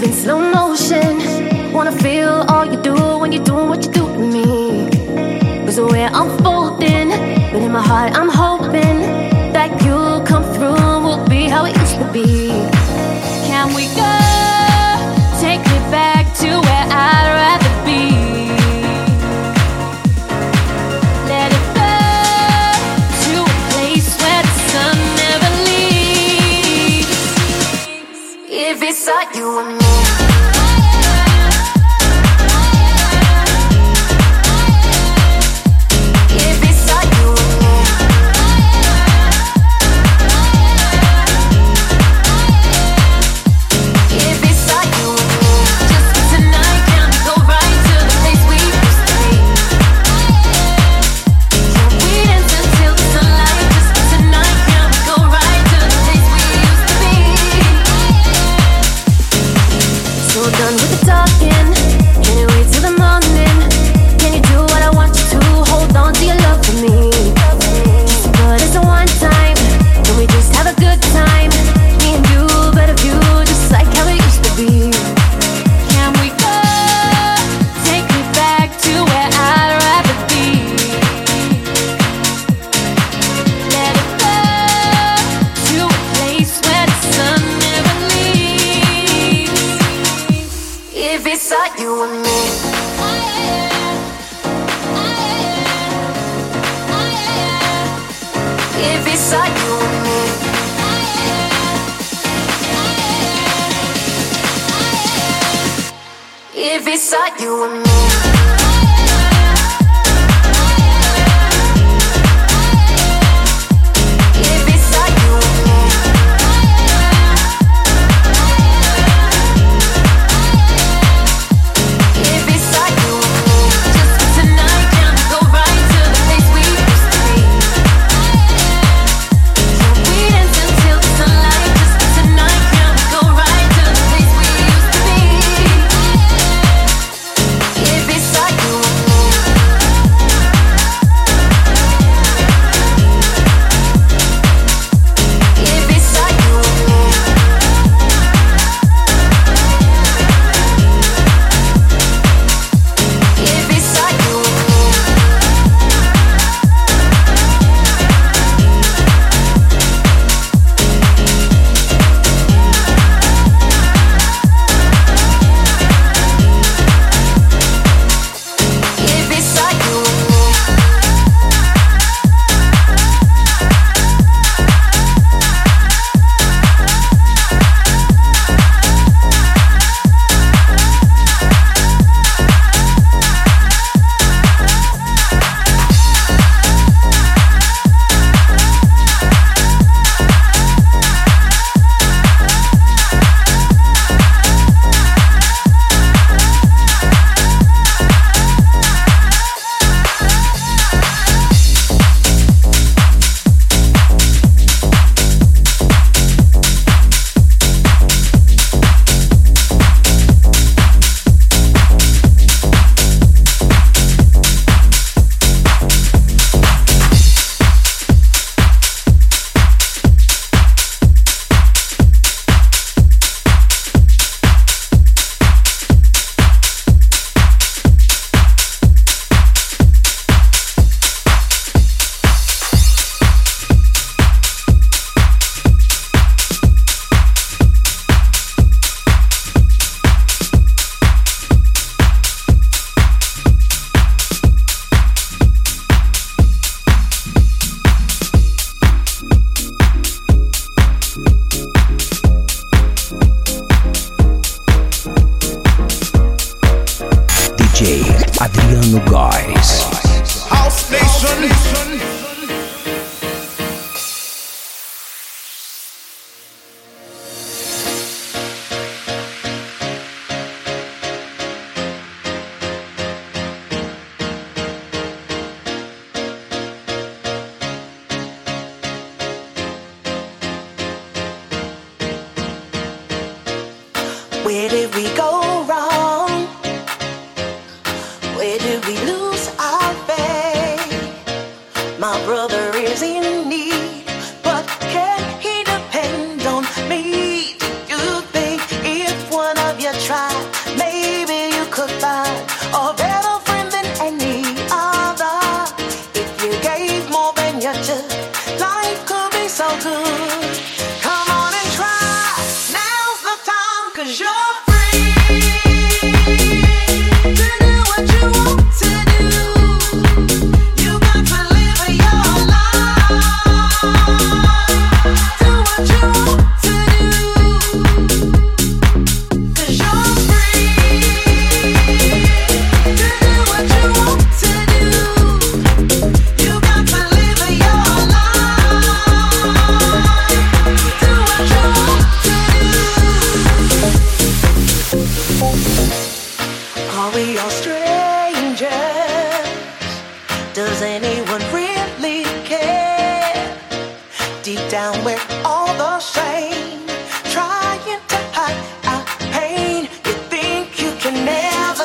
move in slow motion. Wanna feel all you do when you're doing what you do to me. Cause we're unfolding, but in my heart, I'm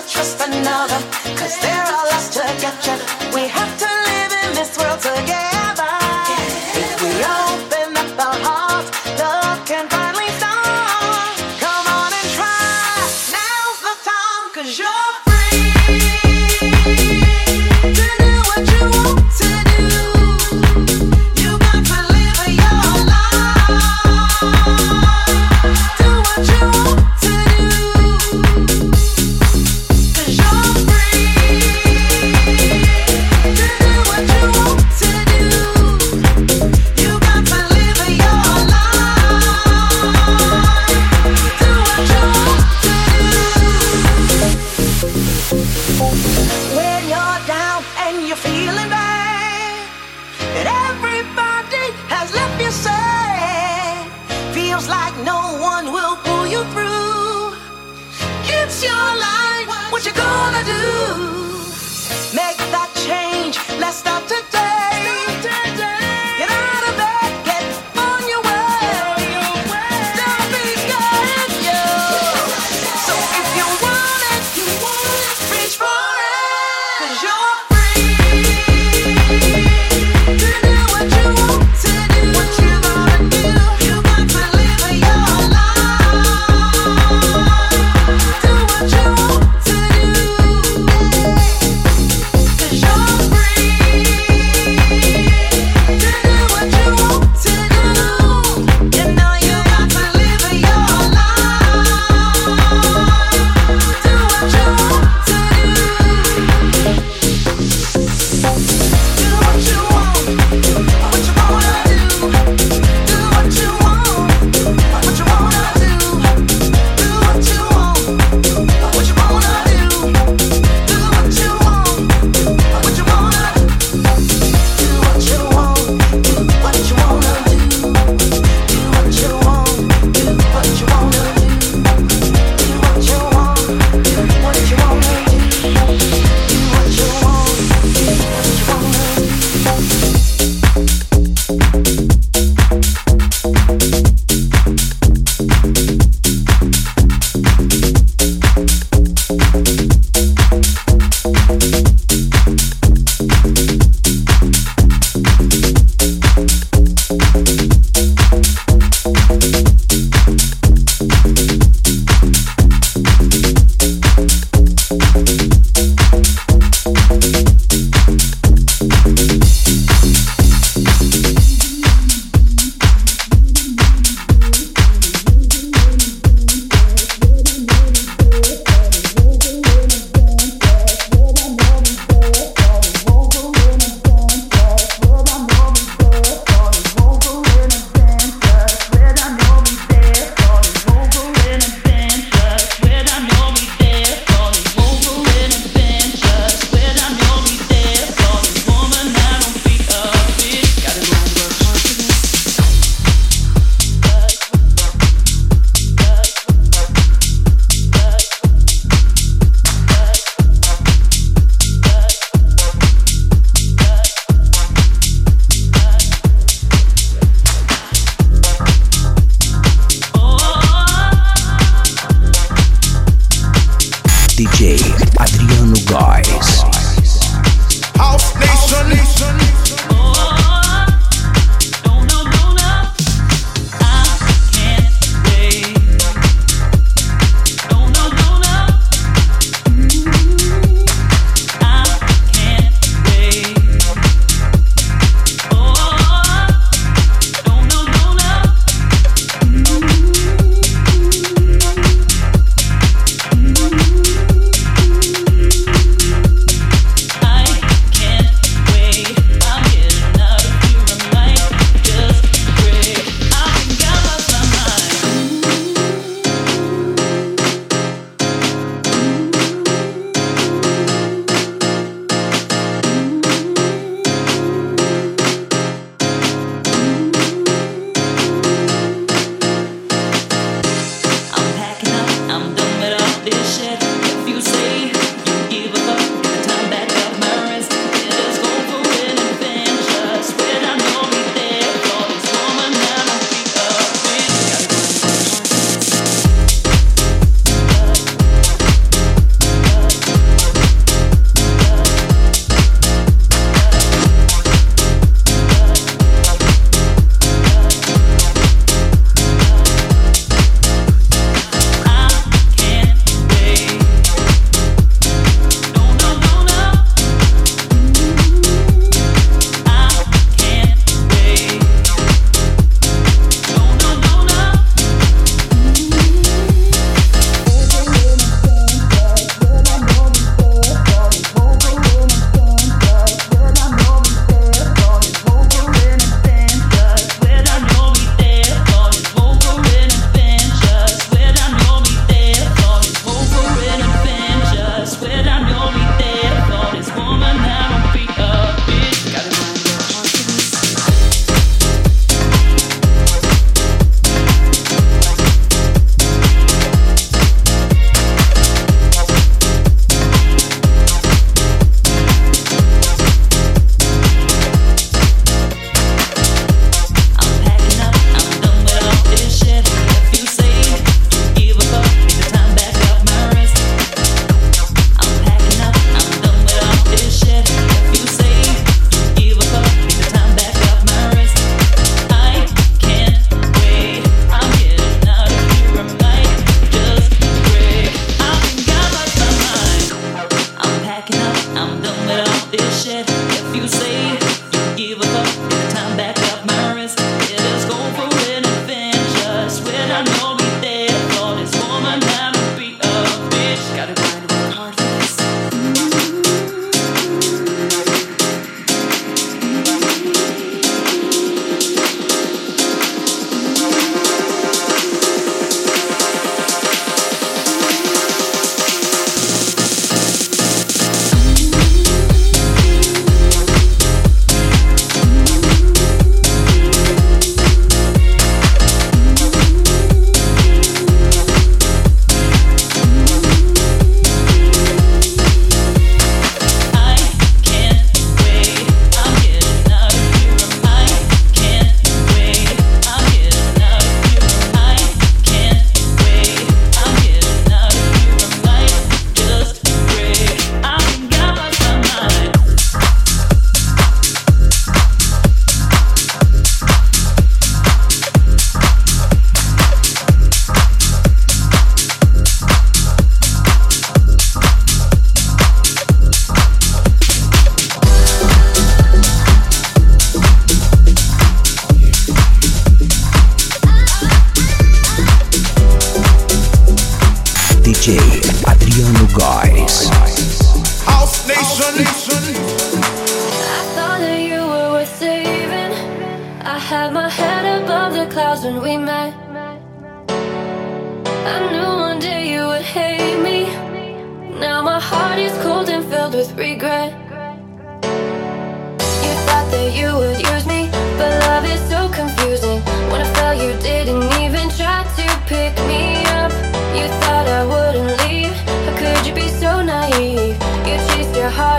trust another. Cause they're all lost to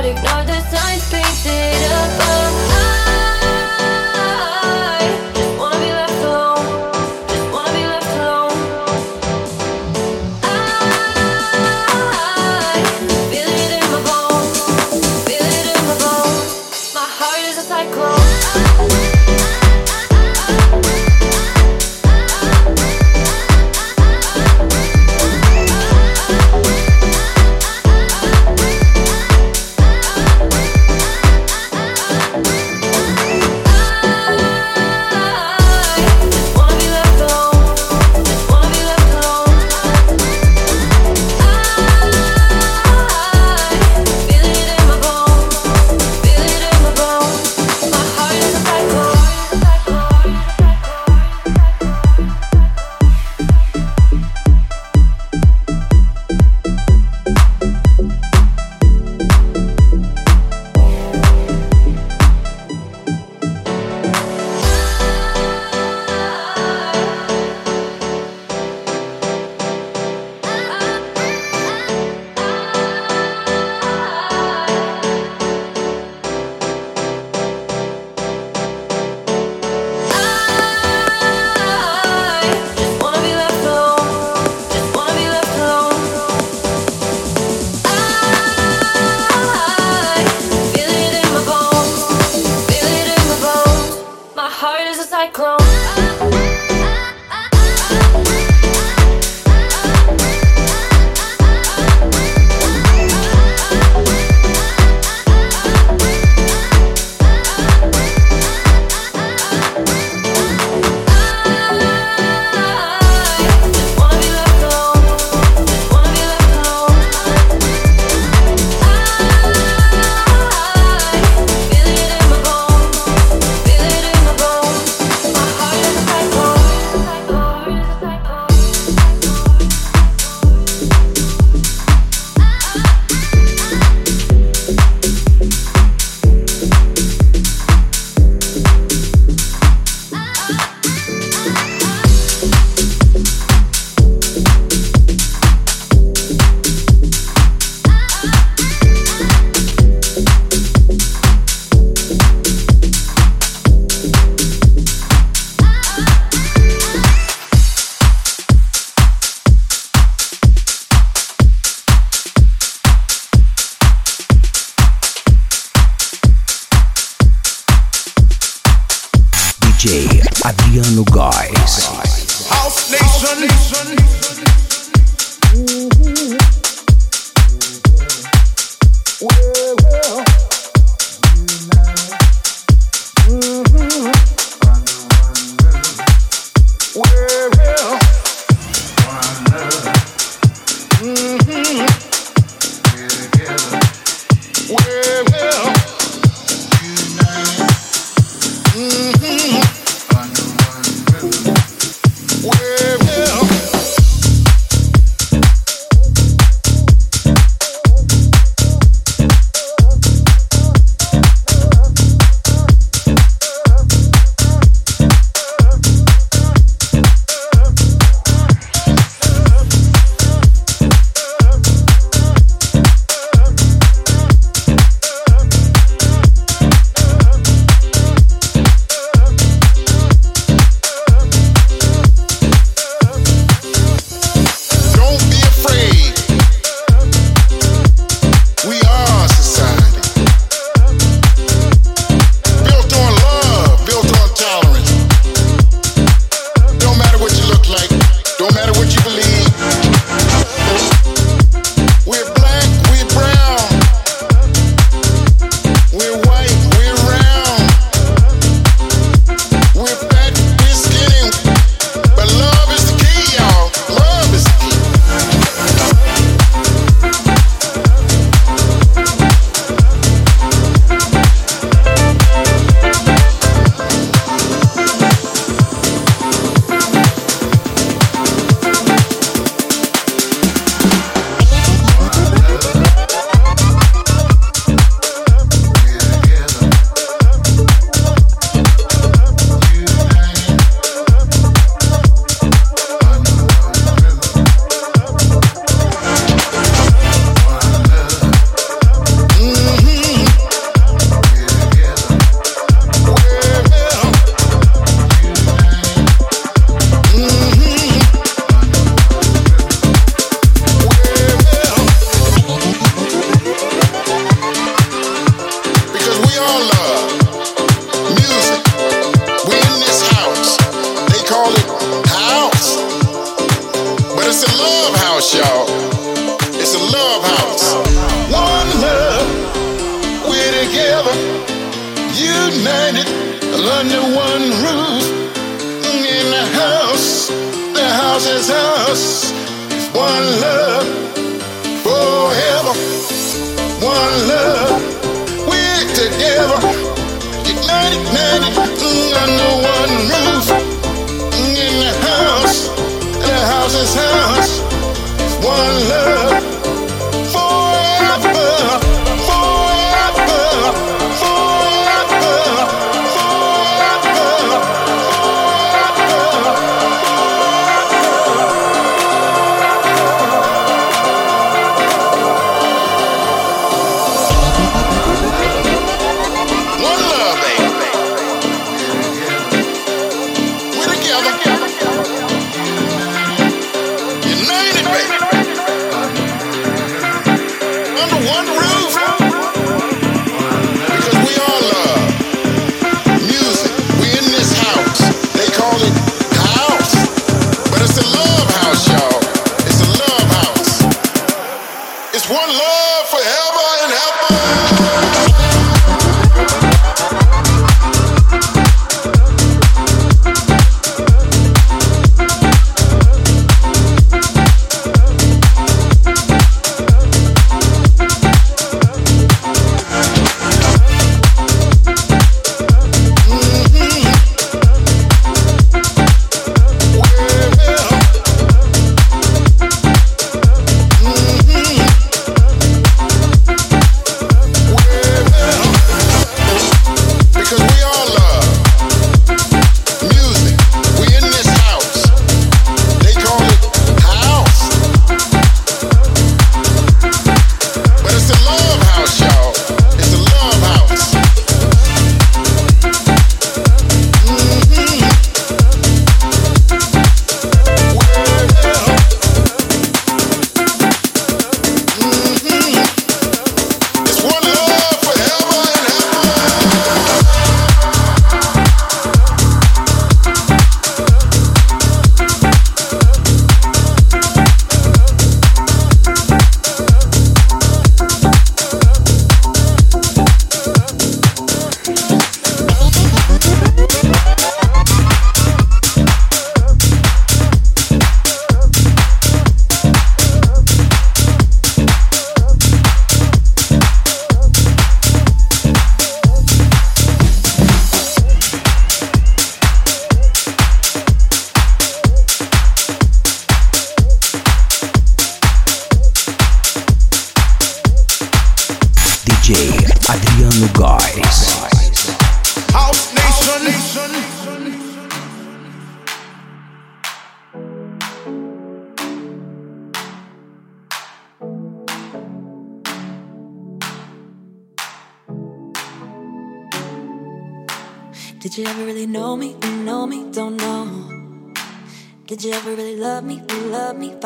chased your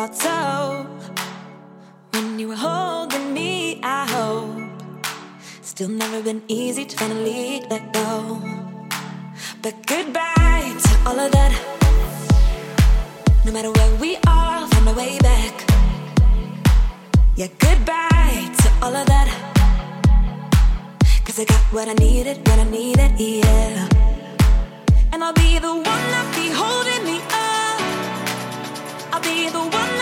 thought so. When you were holding me, I hope. Still never been easy to finally let go. But goodbye to all of that. No matter where we are, I'll find my way back. Yeah, goodbye to all of that. Cause I got what I needed, what I needed, yeah. And I'll be the one that be holding the one